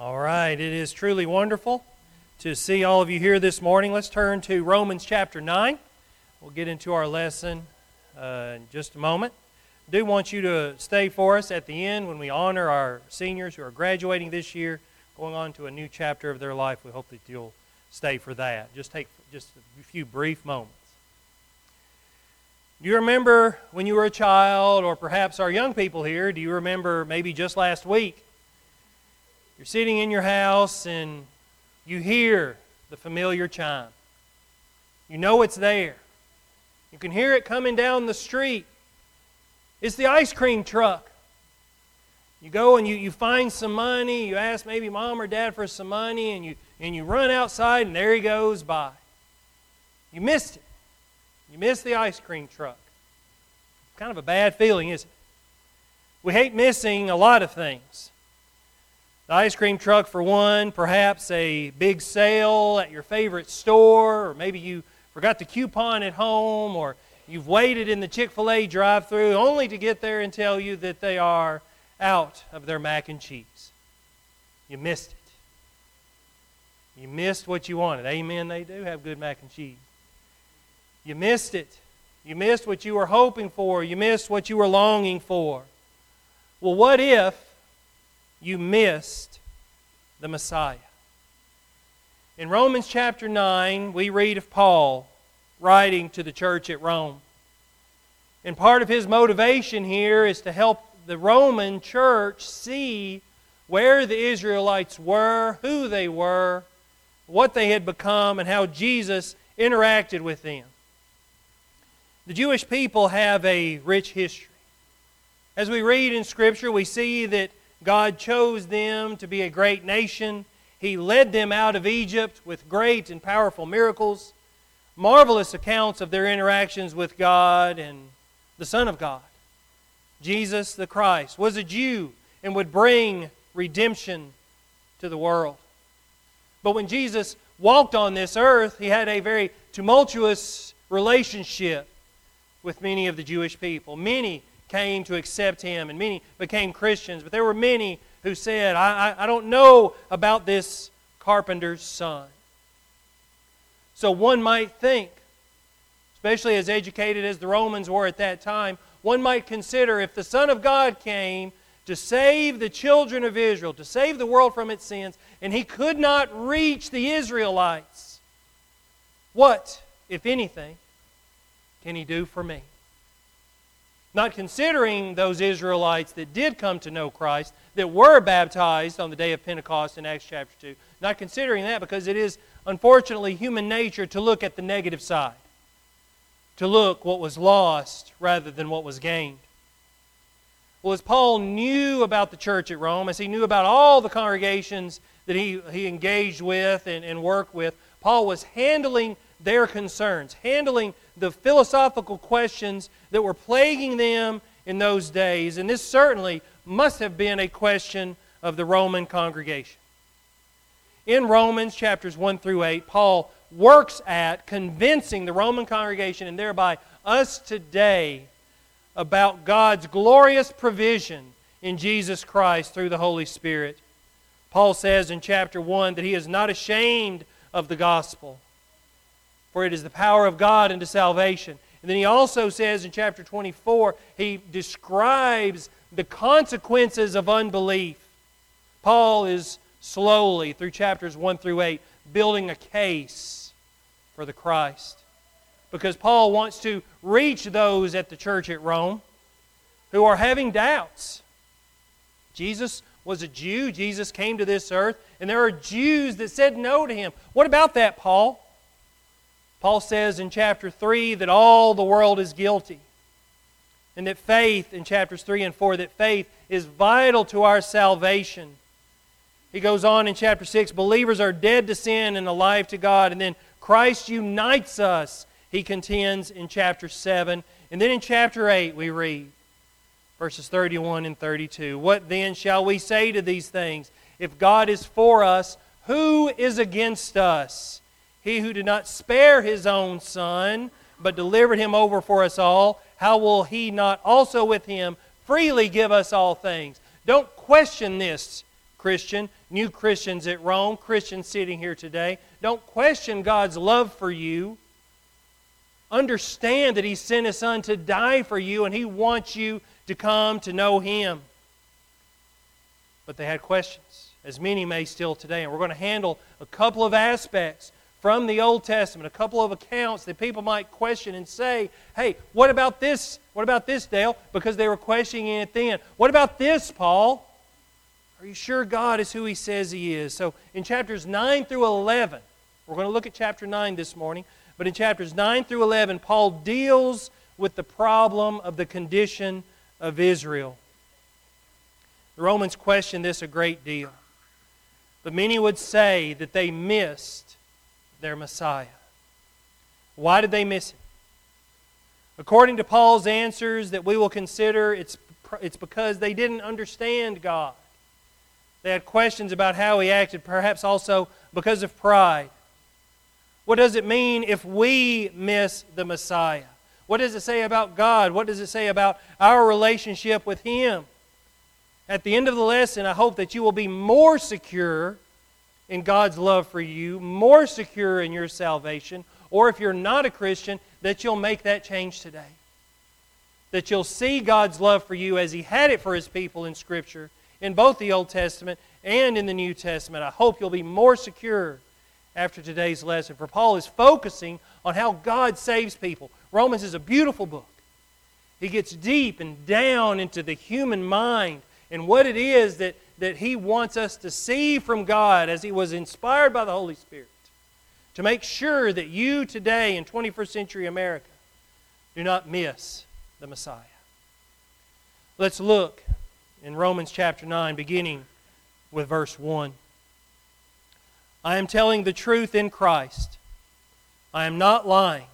All right, it is truly wonderful to see all of you here this morning. Let's turn to Romans chapter 9. We'll get into our lesson uh, in just a moment. I do want you to stay for us at the end when we honor our seniors who are graduating this year, going on to a new chapter of their life. We hope that you'll stay for that. Just take just a few brief moments. Do you remember when you were a child, or perhaps our young people here, do you remember maybe just last week? You're sitting in your house and you hear the familiar chime. You know it's there. You can hear it coming down the street. It's the ice cream truck. You go and you, you find some money, you ask maybe mom or dad for some money, and you, and you run outside, and there he goes by. You missed it. You missed the ice cream truck. Kind of a bad feeling, isn't it? We hate missing a lot of things. The ice cream truck, for one, perhaps a big sale at your favorite store, or maybe you forgot the coupon at home, or you've waited in the Chick fil A drive through only to get there and tell you that they are out of their mac and cheese. You missed it. You missed what you wanted. Amen, they do have good mac and cheese. You missed it. You missed what you were hoping for. You missed what you were longing for. Well, what if you missed the Messiah. In Romans chapter 9, we read of Paul writing to the church at Rome. And part of his motivation here is to help the Roman church see where the Israelites were, who they were, what they had become, and how Jesus interacted with them. The Jewish people have a rich history. As we read in Scripture, we see that God chose them to be a great nation. He led them out of Egypt with great and powerful miracles, marvelous accounts of their interactions with God and the Son of God. Jesus the Christ was a Jew and would bring redemption to the world. But when Jesus walked on this earth, he had a very tumultuous relationship with many of the Jewish people. Many came to accept him, and many became Christians. But there were many who said, I, I, I don't know about this carpenter's son. So one might think, especially as educated as the Romans were at that time, one might consider if the Son of God came to save the children of Israel, to save the world from its sins, and he could not reach the Israelites, what, if anything, can he do for me? Not considering those Israelites that did come to know Christ, that were baptized on the day of Pentecost in Acts chapter 2. Not considering that because it is unfortunately human nature to look at the negative side, to look what was lost rather than what was gained. Well, as Paul knew about the church at Rome, as he knew about all the congregations that he, he engaged with and, and worked with, Paul was handling their concerns, handling the philosophical questions that were plaguing them in those days. And this certainly must have been a question of the Roman congregation. In Romans chapters 1 through 8, Paul works at convincing the Roman congregation and thereby us today about God's glorious provision in Jesus Christ through the Holy Spirit. Paul says in chapter 1 that he is not ashamed of the gospel for it is the power of God unto salvation. And then he also says in chapter 24, he describes the consequences of unbelief. Paul is slowly, through chapters 1 through 8, building a case for the Christ. Because Paul wants to reach those at the church at Rome who are having doubts. Jesus was a Jew. Jesus came to this earth, and there are Jews that said no to him. What about that, Paul? Paul says in chapter 3 that all the world is guilty. And that faith, in chapters 3 and 4, that faith is vital to our salvation. He goes on in chapter 6 believers are dead to sin and alive to God. And then Christ unites us, he contends in chapter 7. And then in chapter 8, we read verses 31 and 32. What then shall we say to these things? If God is for us, who is against us? He who did not spare his own son, but delivered him over for us all, how will he not also with him freely give us all things? Don't question this Christian, new Christians at Rome, Christians sitting here today, don't question God's love for you. Understand that He sent His Son to die for you and He wants you to come to know Him. But they had questions, as many may still today. And we're going to handle a couple of aspects from the Old Testament, a couple of accounts that people might question and say, hey, what about this? What about this, Dale? Because they were questioning it then. What about this, Paul? Are you sure God is who He says He is? So in chapters 9 through 11, we're going to look at chapter 9 this morning, but in chapters 9 through 11, Paul deals with the problem of the condition of Israel. The Romans question this a great deal. But many would say that they missed their Messiah. Why did they miss him? According to Paul's answers that we will consider, it's, it's because they didn't understand God. They had questions about how he acted, perhaps also because of pride. What does it mean if we miss the Messiah? What does it say about God? What does it say about our relationship with Him? At the end of the lesson, I hope that you will be more secure in God's love for you, more secure in your salvation, or if you're not a Christian, that you'll make that change today. That you'll see God's love for you as He had it for His people in Scripture, in both the Old Testament and in the New Testament. I hope you'll be more secure after today's lesson. For Paul is focusing on how God saves people. Romans is a beautiful book. He gets deep and down into the human mind and what it is that, that he wants us to see from God as he was inspired by the Holy Spirit to make sure that you today in 21st century America do not miss the Messiah. Let's look in Romans chapter 9, beginning with verse 1. I am telling the truth in Christ. I am not lying.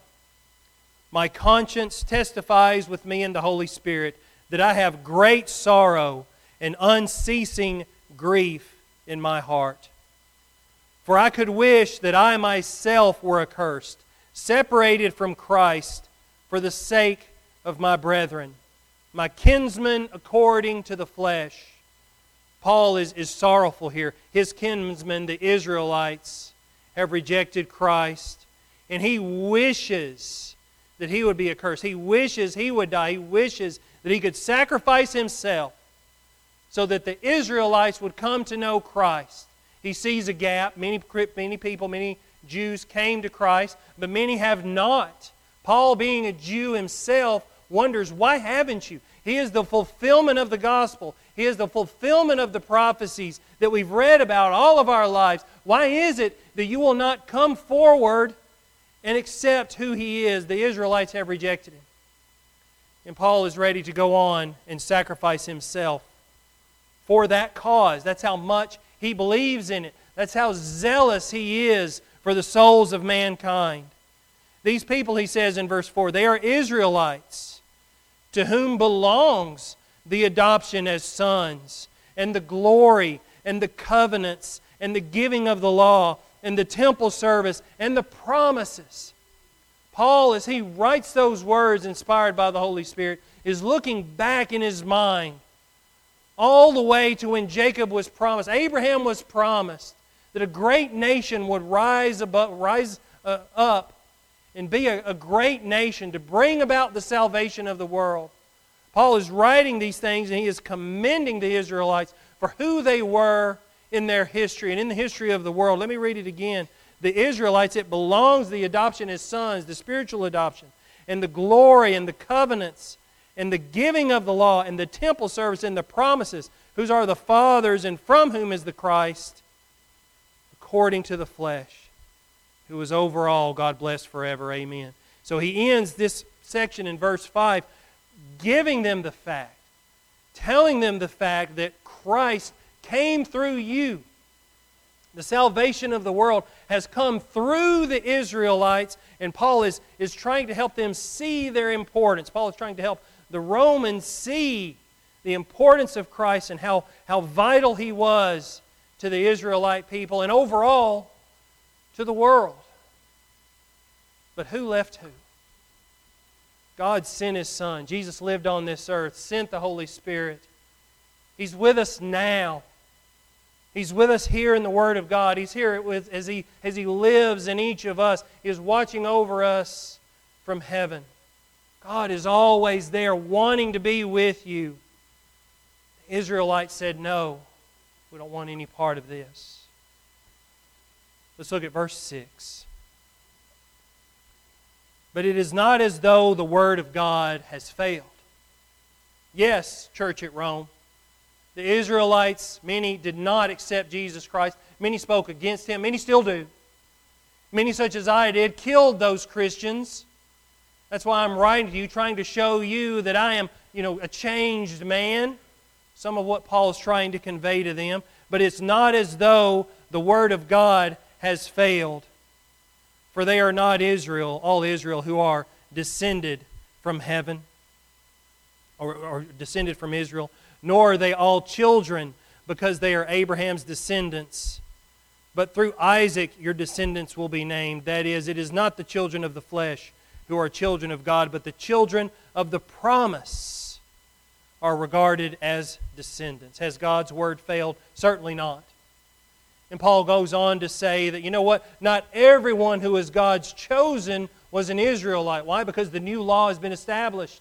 My conscience testifies with me in the Holy Spirit that I have great sorrow and unceasing grief in my heart. For I could wish that I myself were accursed, separated from Christ for the sake of my brethren my kinsmen according to the flesh. Paul is, is sorrowful here. His kinsmen, the Israelites, have rejected Christ, and he wishes that he would be accursed. He wishes he would die. He wishes that he could sacrifice himself so that the Israelites would come to know Christ. He sees a gap. Many, many people, many Jews came to Christ, but many have not. Paul, being a Jew himself, wonders, why haven't you? He is the fulfillment of the gospel. He is the fulfillment of the prophecies that we've read about all of our lives. Why is it that you will not come forward and accept who He is? The Israelites have rejected Him. And Paul is ready to go on and sacrifice himself for that cause. That's how much he believes in it. That's how zealous he is for the souls of mankind. These people, he says in verse 4, they are Israelites to whom belongs the adoption as sons, and the glory, and the covenants, and the giving of the law, and the temple service, and the promises. Paul, as he writes those words inspired by the Holy Spirit, is looking back in his mind all the way to when Jacob was promised. Abraham was promised that a great nation would rise, above, rise uh, up and be a, a great nation to bring about the salvation of the world. Paul is writing these things and he is commending the Israelites for who they were in their history and in the history of the world. Let me read it again. The Israelites, it belongs the adoption as sons, the spiritual adoption, and the glory and the covenants and the giving of the law and the temple service and the promises, whose are the fathers and from whom is the Christ, according to the flesh who is over all, God bless forever. Amen. So he ends this section in verse 5 giving them the fact, telling them the fact that Christ came through you. The salvation of the world has come through the Israelites, and Paul is, is trying to help them see their importance. Paul is trying to help the Romans see the importance of Christ and how, how vital he was to the Israelite people and overall to the world. But who left who? God sent His Son. Jesus lived on this earth, sent the Holy Spirit. He's with us now. He's with us here in the Word of God. He's here with, as, he, as He lives in each of us. He is watching over us from heaven. God is always there, wanting to be with you. The Israelites said, No, we don't want any part of this. Let's look at verse 6. But it is not as though the Word of God has failed. Yes, church at Rome, the Israelites, many did not accept Jesus Christ. Many spoke against him. Many still do. Many, such as I did, killed those Christians. That's why I'm writing to you, trying to show you that I am, you know, a changed man. Some of what Paul is trying to convey to them. But it's not as though the Word of God has failed. For they are not Israel, all Israel, who are descended from heaven, or, or descended from Israel nor are they all children, because they are Abraham's descendants. But through Isaac your descendants will be named. That is, it is not the children of the flesh who are children of God, but the children of the promise are regarded as descendants. Has God's word failed? Certainly not. And Paul goes on to say that, you know what? Not everyone who is God's chosen was an Israelite. Why? Because the new law has been established.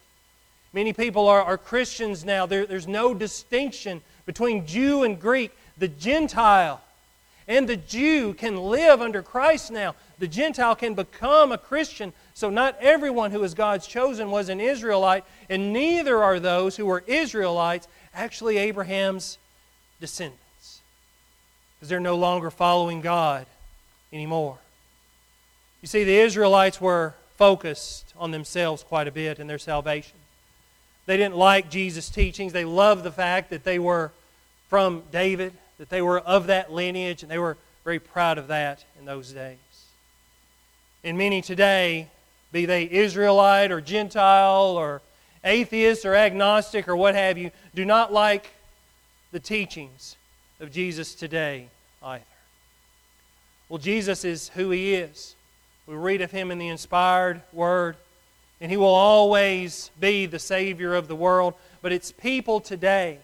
Many people are, are Christians now. There, there's no distinction between Jew and Greek. The Gentile and the Jew can live under Christ now. The Gentile can become a Christian. So, not everyone who is God's chosen was an Israelite, and neither are those who were Israelites actually Abraham's descendants. Because they're no longer following God anymore. You see, the Israelites were focused on themselves quite a bit in their salvation. They didn't like Jesus' teachings. They loved the fact that they were from David, that they were of that lineage, and they were very proud of that in those days. And many today, be they Israelite or Gentile or atheist or agnostic or what have you, do not like the teachings of Jesus today either. Well, Jesus is who he is. We read of him in the inspired word and He will always be the Savior of the world. But it's people today,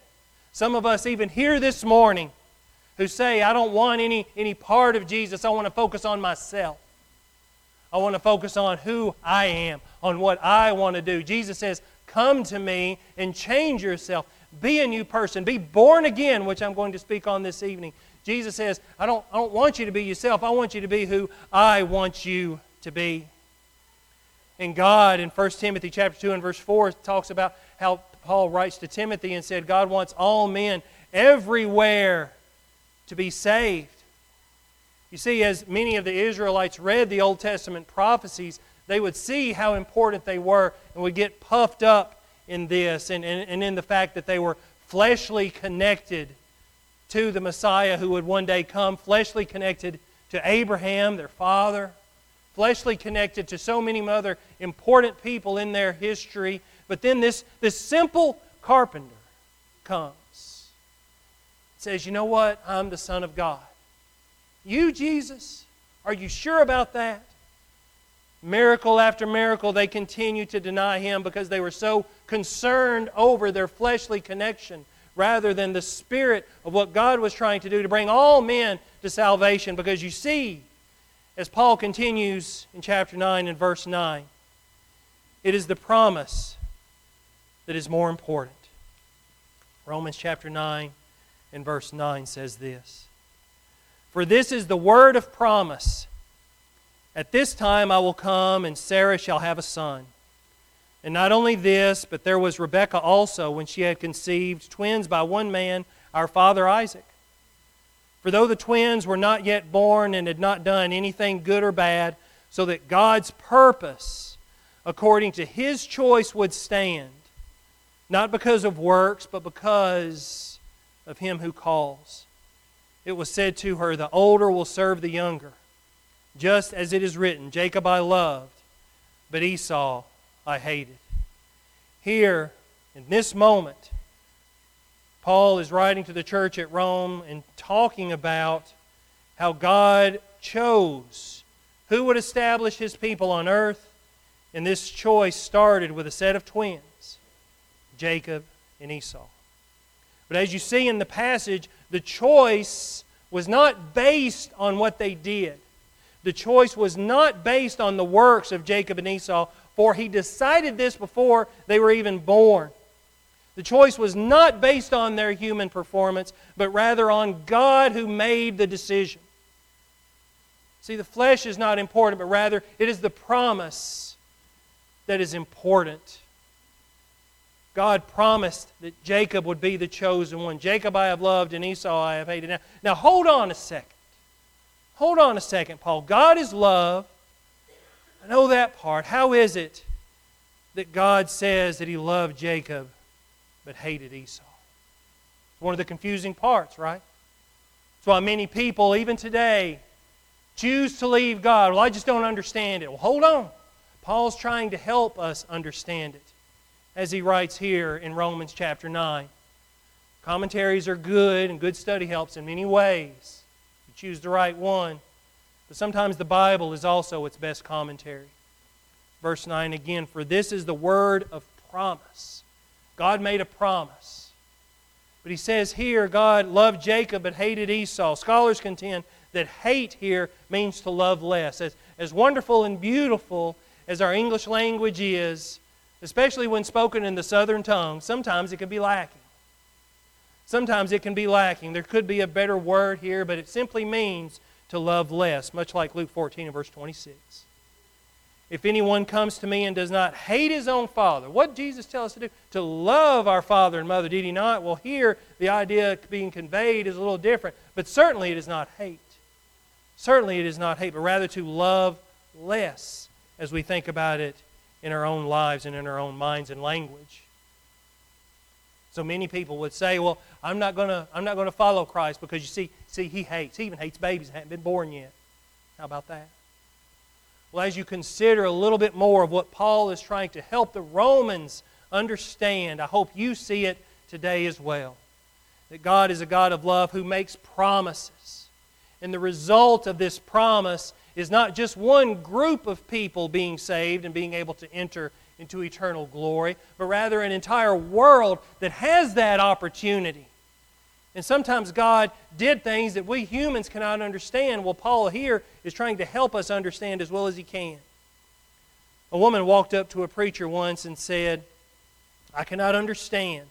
some of us even here this morning, who say, I don't want any, any part of Jesus. I want to focus on myself. I want to focus on who I am, on what I want to do. Jesus says, Come to me and change yourself. Be a new person. Be born again, which I'm going to speak on this evening. Jesus says, I don't, I don't want you to be yourself. I want you to be who I want you to be. And God in 1 Timothy chapter 2 and verse 4 talks about how Paul writes to Timothy and said, God wants all men everywhere to be saved. You see, as many of the Israelites read the Old Testament prophecies, they would see how important they were and would get puffed up in this and, and, and in the fact that they were fleshly connected to the Messiah who would one day come, fleshly connected to Abraham, their father, fleshly connected to so many other important people in their history. But then this, this simple carpenter comes. Says, You know what? I'm the Son of God. You, Jesus? Are you sure about that? Miracle after miracle, they continue to deny him because they were so concerned over their fleshly connection rather than the spirit of what God was trying to do to bring all men to salvation. Because you see, as Paul continues in chapter 9 and verse 9, it is the promise that is more important. Romans chapter 9 and verse 9 says this For this is the word of promise. At this time I will come, and Sarah shall have a son. And not only this, but there was Rebekah also, when she had conceived twins by one man, our father Isaac. For though the twins were not yet born and had not done anything good or bad, so that God's purpose, according to his choice, would stand, not because of works, but because of him who calls. It was said to her, The older will serve the younger, just as it is written, Jacob I loved, but Esau I hated. Here, in this moment, Paul is writing to the church at Rome and talking about how God chose who would establish his people on earth. And this choice started with a set of twins, Jacob and Esau. But as you see in the passage, The choice was not based on what they did. The choice was not based on the works of Jacob and Esau, for he decided this before they were even born. The choice was not based on their human performance, but rather on God who made the decision. See, the flesh is not important, but rather it is the promise that is important. God promised that Jacob would be the chosen one. Jacob I have loved, and Esau I have hated. Now, now hold on a second. Hold on a second, Paul. God is love. I know that part. How is it that God says that He loved Jacob but hated Esau? It's one of the confusing parts, right? That's why many people, even today, choose to leave God. Well, I just don't understand it. Well, hold on. Paul's trying to help us understand it as he writes here in Romans chapter 9. Commentaries are good, and good study helps in many ways. You choose the right one. But sometimes the Bible is also its best commentary. Verse 9 again, for this is the word of promise. God made a promise. But he says here, God loved Jacob but hated Esau. Scholars contend that hate here means to love less. As, as wonderful and beautiful as our English language is, especially when spoken in the southern tongue, sometimes it can be lacking. Sometimes it can be lacking. There could be a better word here, but it simply means to love less, much like Luke 14 and verse 26. If anyone comes to me and does not hate his own father, what Jesus tell us to do? To love our father and mother, did he not? Well, here the idea being conveyed is a little different, but certainly it is not hate. Certainly it is not hate, but rather to love less as we think about it in our own lives and in our own minds and language. So many people would say, "Well, I'm not going to I'm not going to follow Christ because you see see he hates. He even hates babies that haven't been born yet." How about that? Well, as you consider a little bit more of what Paul is trying to help the Romans understand, I hope you see it today as well. That God is a God of love who makes promises. And the result of this promise is not just one group of people being saved and being able to enter into eternal glory, but rather an entire world that has that opportunity. And sometimes God did things that we humans cannot understand. Well, Paul here is trying to help us understand as well as he can. A woman walked up to a preacher once and said, I cannot understand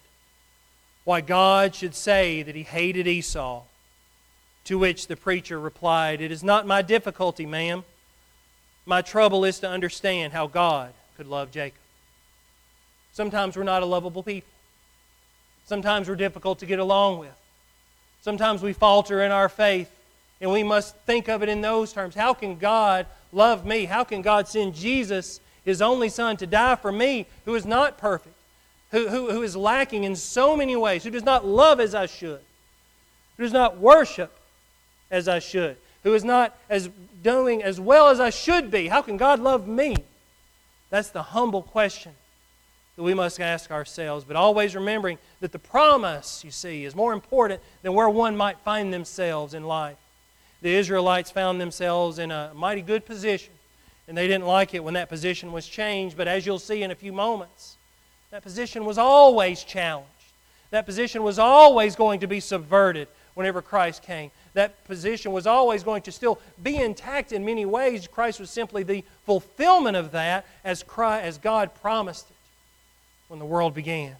why God should say that he hated Esau to which the preacher replied, It is not my difficulty, ma'am. My trouble is to understand how God could love Jacob. Sometimes we're not a lovable people. Sometimes we're difficult to get along with. Sometimes we falter in our faith, and we must think of it in those terms. How can God love me? How can God send Jesus, His only Son, to die for me, who is not perfect, who, who, who is lacking in so many ways, who does not love as I should, who does not worship as I should, who is not as doing as well as I should be. How can God love me? That's the humble question that we must ask ourselves. But always remembering that the promise, you see, is more important than where one might find themselves in life. The Israelites found themselves in a mighty good position, and they didn't like it when that position was changed. But as you'll see in a few moments, that position was always challenged. That position was always going to be subverted whenever Christ came that position was always going to still be intact in many ways. Christ was simply the fulfillment of that as, Christ, as God promised it when the world began.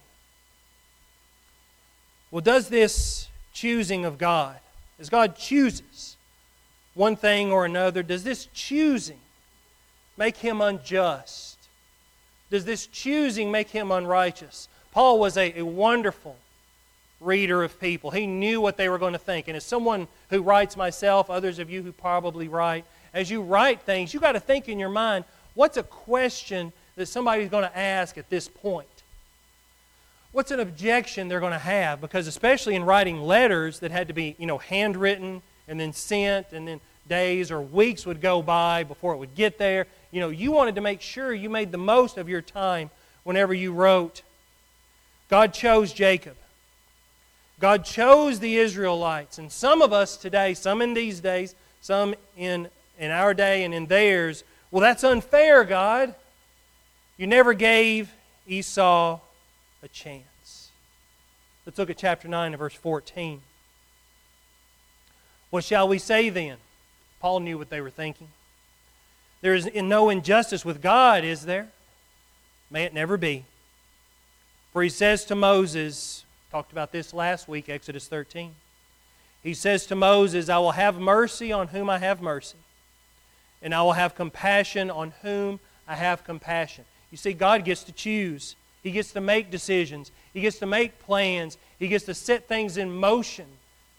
Well, does this choosing of God, as God chooses one thing or another, does this choosing make him unjust? Does this choosing make him unrighteous? Paul was a, a wonderful reader of people. He knew what they were going to think. And as someone who writes myself, others of you who probably write, as you write things, you've got to think in your mind what's a question that somebody's going to ask at this point? What's an objection they're going to have? Because especially in writing letters that had to be, you know, handwritten and then sent and then days or weeks would go by before it would get there. You know, you wanted to make sure you made the most of your time whenever you wrote. God chose Jacob. God chose the Israelites. And some of us today, some in these days, some in, in our day and in theirs, well, that's unfair, God. You never gave Esau a chance. Let's look at chapter 9 and verse 14. What shall we say then? Paul knew what they were thinking. There is no injustice with God, is there? May it never be. For he says to Moses, talked about this last week, Exodus 13. He says to Moses, I will have mercy on whom I have mercy, and I will have compassion on whom I have compassion. You see, God gets to choose. He gets to make decisions. He gets to make plans. He gets to set things in motion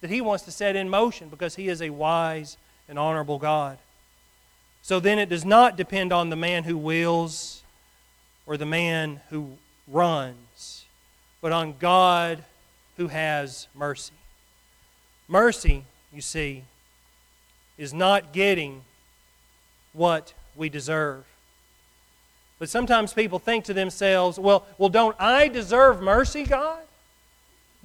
that He wants to set in motion because He is a wise and honorable God. So then it does not depend on the man who wills or the man who runs, but on God who has mercy. Mercy, you see, is not getting what we deserve. But sometimes people think to themselves, well, well, don't I deserve mercy, God?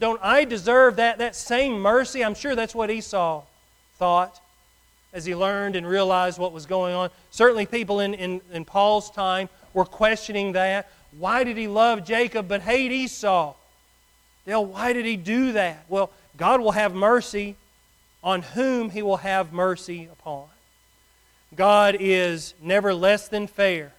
Don't I deserve that, that same mercy? I'm sure that's what Esau thought as he learned and realized what was going on. Certainly, people in, in, in Paul's time were questioning that. Why did he love Jacob but hate Esau? Dale, why did he do that? Well, God will have mercy on whom he will have mercy upon. God is never less than fair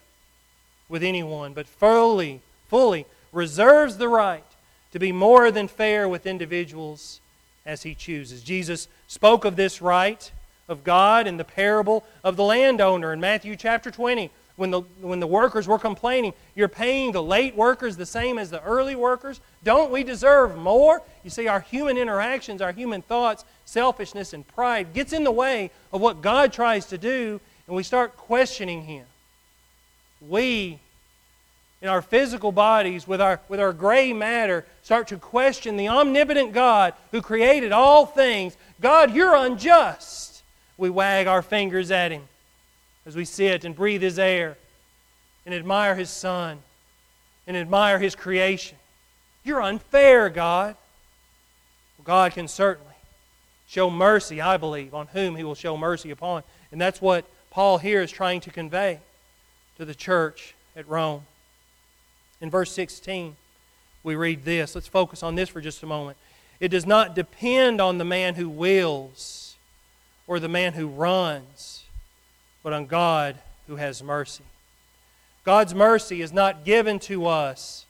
with anyone, but fully, fully reserves the right to be more than fair with individuals as he chooses. Jesus spoke of this right of God in the parable of the landowner in Matthew chapter 20 when the, when the workers were complaining, You're paying the late workers the same as the early workers? Don't we deserve more? You see, our human interactions, our human thoughts, selfishness, and pride gets in the way of what God tries to do, and we start questioning Him. We, in our physical bodies, with our, with our gray matter, start to question the omnipotent God who created all things. God, you're unjust. We wag our fingers at Him as we sit and breathe His air and admire His Son and admire His creation. You're unfair, God. God can certainly show mercy, I believe, on whom He will show mercy upon. And that's what Paul here is trying to convey to the church at Rome. In verse 16, we read this. Let's focus on this for just a moment. It does not depend on the man who wills or the man who runs but on God who has mercy. God's mercy is not given to us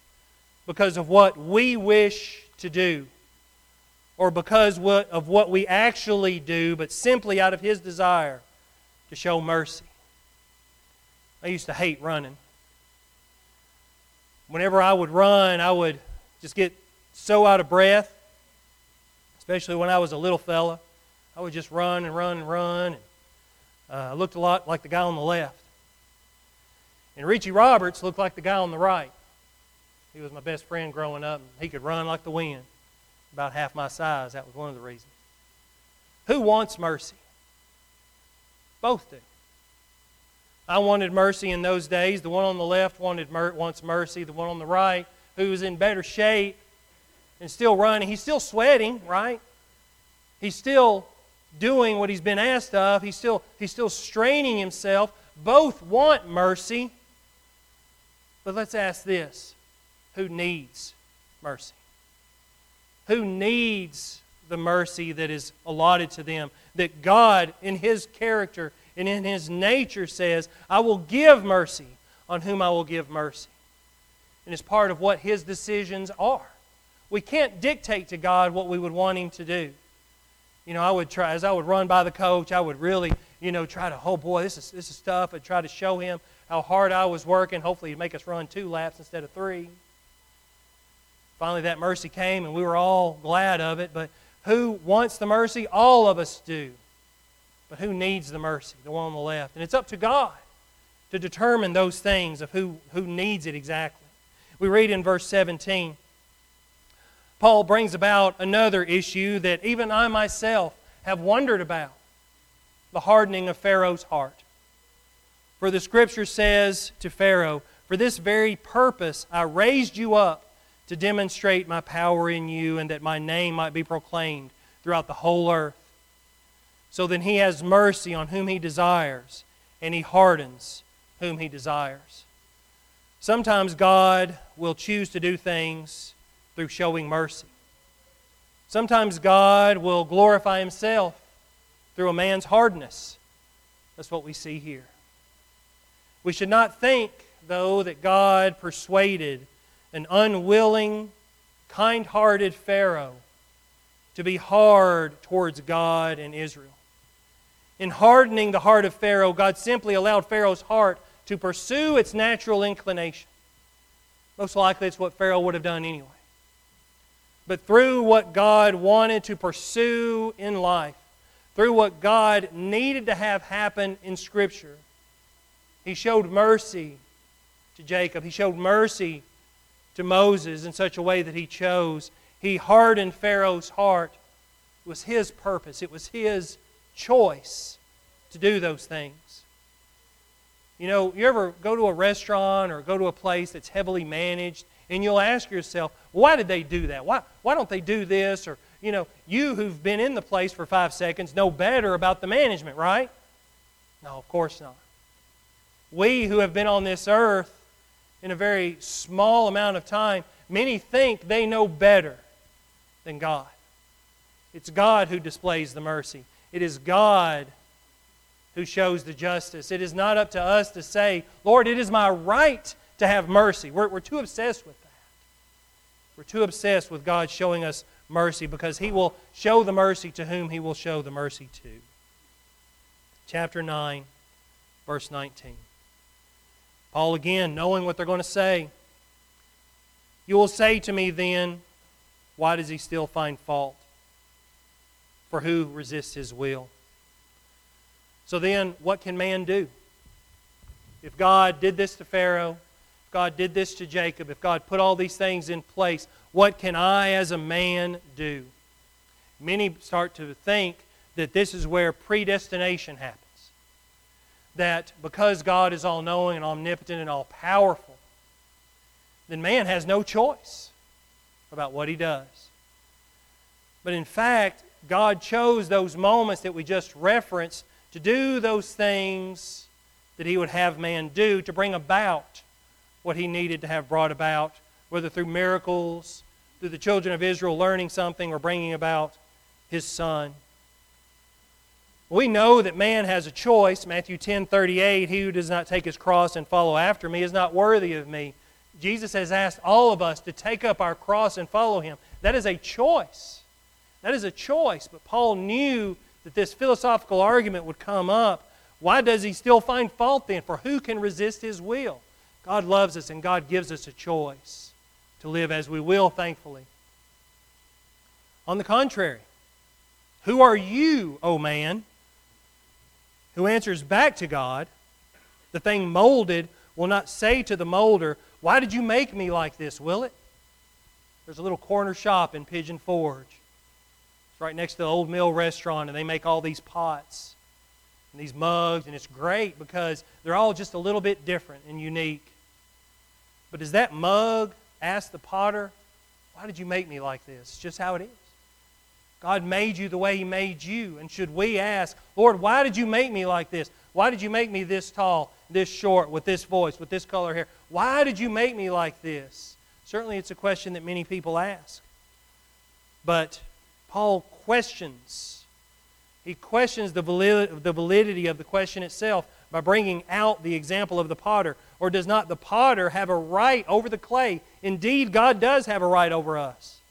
because of what we wish to do or because of what we actually do, but simply out of His desire to show mercy. I used to hate running. Whenever I would run, I would just get so out of breath, especially when I was a little fella. I would just run and run and run. And uh, looked a lot like the guy on the left. And Richie Roberts looked like the guy on the right. He was my best friend growing up, and he could run like the wind, about half my size. That was one of the reasons. Who wants mercy? Both do. I wanted mercy in those days. The one on the left wanted mer- wants mercy. The one on the right, who was in better shape and still running, he's still sweating, right? He's still doing what he's been asked of. He's still, he's still straining himself. Both want mercy. But let's ask this who needs mercy? Who needs the mercy that is allotted to them? That God, in His character and in His nature, says, I will give mercy on whom I will give mercy. And it's part of what His decisions are. We can't dictate to God what we would want Him to do you know, I would try, as I would run by the coach, I would really, you know, try to, oh boy, this is, this is tough. I'd try to show him how hard I was working. Hopefully, he'd make us run two laps instead of three. Finally, that mercy came, and we were all glad of it. But who wants the mercy? All of us do. But who needs the mercy? The one on the left. And it's up to God to determine those things of who, who needs it exactly. We read in verse 17 Paul brings about another issue that even I myself have wondered about the hardening of Pharaoh's heart. For the scripture says to Pharaoh, For this very purpose I raised you up to demonstrate my power in you and that my name might be proclaimed throughout the whole earth. So then he has mercy on whom he desires, and he hardens whom he desires. Sometimes God will choose to do things through showing mercy. Sometimes God will glorify Himself through a man's hardness. That's what we see here. We should not think, though, that God persuaded an unwilling, kind hearted Pharaoh to be hard towards God and Israel. In hardening the heart of Pharaoh, God simply allowed Pharaoh's heart to pursue its natural inclination. Most likely, it's what Pharaoh would have done anyway. But through what God wanted to pursue in life, through what God needed to have happen in Scripture, He showed mercy to Jacob. He showed mercy to Moses in such a way that He chose. He hardened Pharaoh's heart. It was His purpose, it was His choice to do those things. You know, you ever go to a restaurant or go to a place that's heavily managed and you'll ask yourself, why did they do that? Why, why don't they do this? Or, you know, you who've been in the place for five seconds know better about the management, right? No, of course not. We who have been on this earth in a very small amount of time, many think they know better than God. It's God who displays the mercy. It is God who shows the justice. It is not up to us to say, Lord, it is my right to have mercy. We're, we're too obsessed with that. We're too obsessed with God showing us mercy because He will show the mercy to whom He will show the mercy to. Chapter 9, verse 19. Paul again, knowing what they're going to say. You will say to me then, why does he still find fault? For who resists his will? So then, what can man do? If God did this to Pharaoh, God did this to Jacob, if God put all these things in place, what can I as a man do? Many start to think that this is where predestination happens. That because God is all knowing and omnipotent and all powerful, then man has no choice about what he does. But in fact, God chose those moments that we just referenced to do those things that he would have man do to bring about what he needed to have brought about, whether through miracles, through the children of Israel learning something, or bringing about his son. We know that man has a choice. Matthew 10 38, he who does not take his cross and follow after me is not worthy of me. Jesus has asked all of us to take up our cross and follow him. That is a choice. That is a choice. But Paul knew that this philosophical argument would come up. Why does he still find fault then? For who can resist his will? God loves us and God gives us a choice to live as we will, thankfully. On the contrary, who are you, O man, who answers back to God? The thing molded will not say to the molder, Why did you make me like this, will it? There's a little corner shop in Pigeon Forge. It's right next to the old mill restaurant, and they make all these pots and these mugs, and it's great because they're all just a little bit different and unique. But does that mug ask the potter, Why did you make me like this? It's just how it is. God made you the way He made you. And should we ask, Lord, why did you make me like this? Why did you make me this tall, this short, with this voice, with this color hair? Why did you make me like this? Certainly, it's a question that many people ask. But Paul questions. He questions the validity of the question itself by bringing out the example of the potter. Or does not the potter have a right over the clay? Indeed, God does have a right over us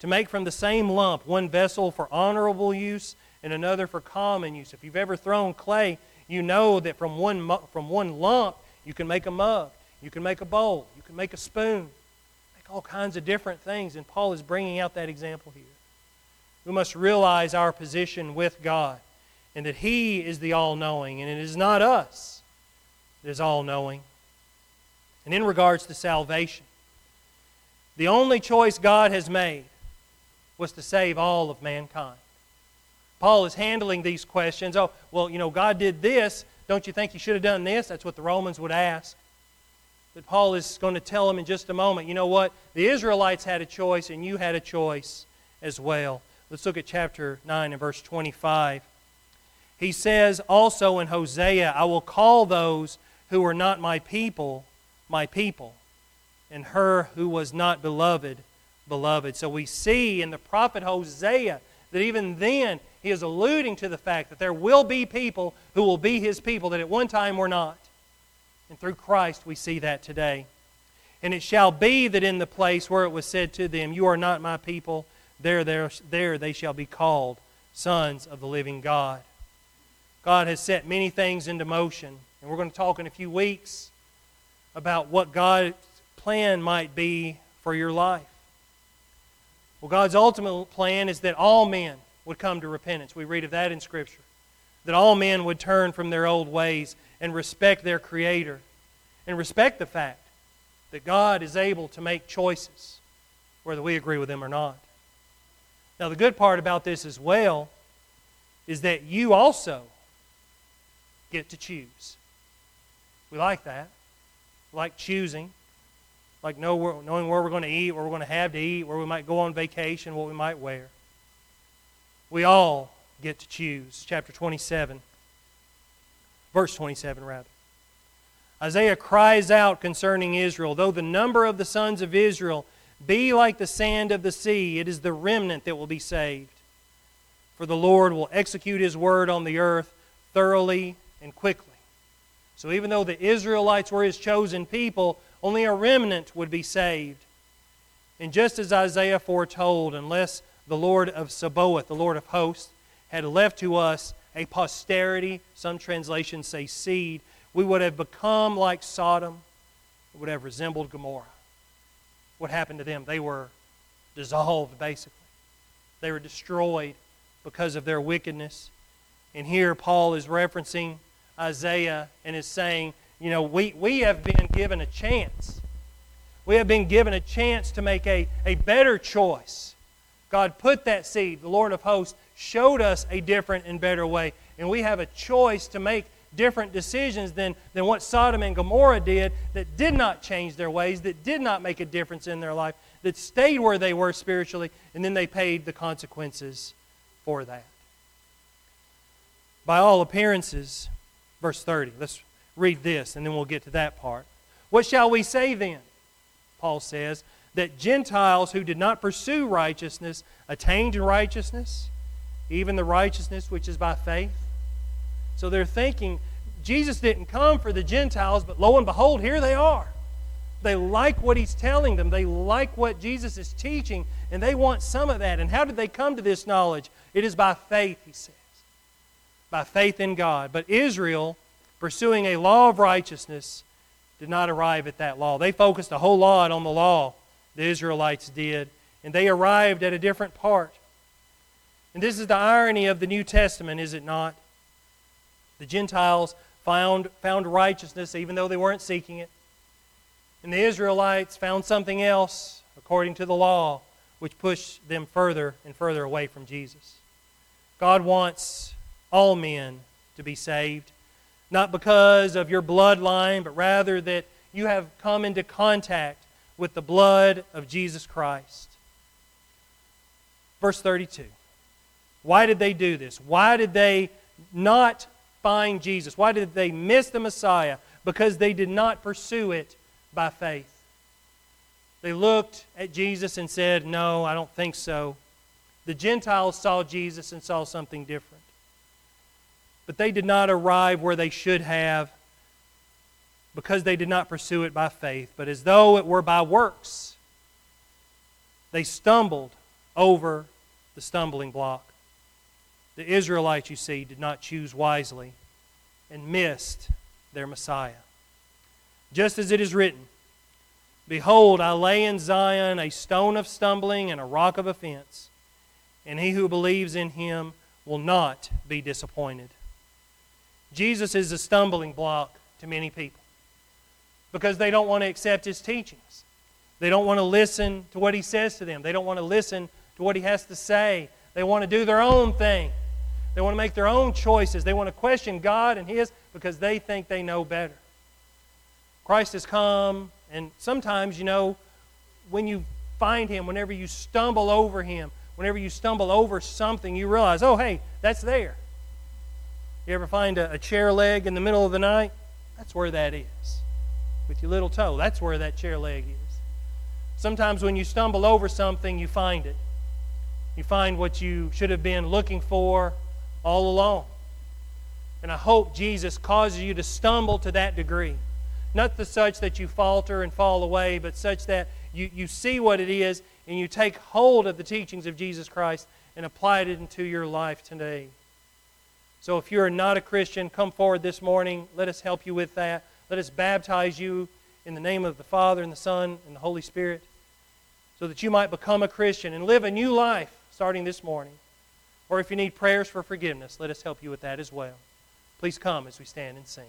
to make from the same lump one vessel for honorable use and another for common use. If you've ever thrown clay, you know that from one, from one lump you can make a mug, you can make a bowl, you can make a spoon, make all kinds of different things. And Paul is bringing out that example here. We must realize our position with God and that He is the all knowing, and it is not us that is all knowing. And in regards to salvation, the only choice God has made was to save all of mankind. Paul is handling these questions. Oh, well, you know, God did this. Don't you think He should have done this? That's what the Romans would ask. But Paul is going to tell them in just a moment you know what? The Israelites had a choice, and you had a choice as well. Let's look at chapter 9 and verse 25. He says also in Hosea, I will call those who are not my people, my people, and her who was not beloved, beloved. So we see in the prophet Hosea that even then he is alluding to the fact that there will be people who will be his people that at one time were not. And through Christ we see that today. And it shall be that in the place where it was said to them, You are not my people, there, there, there they shall be called sons of the living God. God has set many things into motion. And we're going to talk in a few weeks about what God's plan might be for your life. Well, God's ultimate plan is that all men would come to repentance. We read of that in Scripture. That all men would turn from their old ways and respect their Creator and respect the fact that God is able to make choices, whether we agree with them or not. Now, the good part about this as well is that you also get to choose. We like that. We like choosing like know knowing where we're going to eat, where we're going to have to eat, where we might go on vacation, what we might wear. We all get to choose. Chapter 27, verse 27, rather. Isaiah cries out concerning Israel Though the number of the sons of Israel be like the sand of the sea, it is the remnant that will be saved. For the Lord will execute his word on the earth thoroughly and quickly. So even though the Israelites were his chosen people, only a remnant would be saved. And just as Isaiah foretold, unless the Lord of Sabaoth, the Lord of hosts, had left to us a posterity, some translations say seed, we would have become like Sodom, would have resembled Gomorrah. What happened to them? They were dissolved, basically. They were destroyed because of their wickedness. And here Paul is referencing Isaiah and is saying, you know, we, we have been given a chance. We have been given a chance to make a, a better choice. God put that seed, the Lord of hosts, showed us a different and better way. And we have a choice to make different decisions than, than what Sodom and Gomorrah did that did not change their ways, that did not make a difference in their life, that stayed where they were spiritually, and then they paid the consequences for that. By all appearances, verse 30, let's read this, and then we'll get to that part. What shall we say then? Paul says, that Gentiles who did not pursue righteousness attained righteousness, even the righteousness which is by faith. So they're thinking, Jesus didn't come for the Gentiles, but lo and behold, here they are. They like what he's telling them. They like what Jesus is teaching, and they want some of that. And how did they come to this knowledge? It is by faith, he says. By faith in God. But Israel pursuing a law of righteousness, did not arrive at that law. They focused a whole lot on the law, the Israelites did, and they arrived at a different part. And this is the irony of the New Testament, is it not? The Gentiles found, found righteousness even though they weren't seeking it. And the Israelites found something else according to the law, which pushed them further and further away from Jesus. God wants all men to be saved not because of your bloodline, but rather that you have come into contact with the blood of Jesus Christ. Verse 32. Why did they do this? Why did they not find Jesus? Why did they miss the Messiah? Because they did not pursue it by faith. They looked at Jesus and said, No, I don't think so. The Gentiles saw Jesus and saw something different but they did not arrive where they should have because they did not pursue it by faith, but as though it were by works. They stumbled over the stumbling block. The Israelites, you see, did not choose wisely and missed their Messiah. Just as it is written Behold, I lay in Zion a stone of stumbling and a rock of offense, and he who believes in him will not be disappointed. Jesus is a stumbling block to many people because they don't want to accept his teachings. They don't want to listen to what he says to them. They don't want to listen to what he has to say. They want to do their own thing. They want to make their own choices. They want to question God and his because they think they know better. Christ has come, and sometimes, you know, when you find him, whenever you stumble over him, whenever you stumble over something, you realize, oh, hey, that's there. You ever find a, a chair leg in the middle of the night? That's where that is. With your little toe, that's where that chair leg is. Sometimes when you stumble over something, you find it. You find what you should have been looking for all along. And I hope Jesus causes you to stumble to that degree. Not the such that you falter and fall away, but such that you, you see what it is and you take hold of the teachings of Jesus Christ and apply it into your life today. So if you're not a Christian, come forward this morning. Let us help you with that. Let us baptize you in the name of the Father and the Son and the Holy Spirit so that you might become a Christian and live a new life starting this morning. Or if you need prayers for forgiveness, let us help you with that as well. Please come as we stand and sing.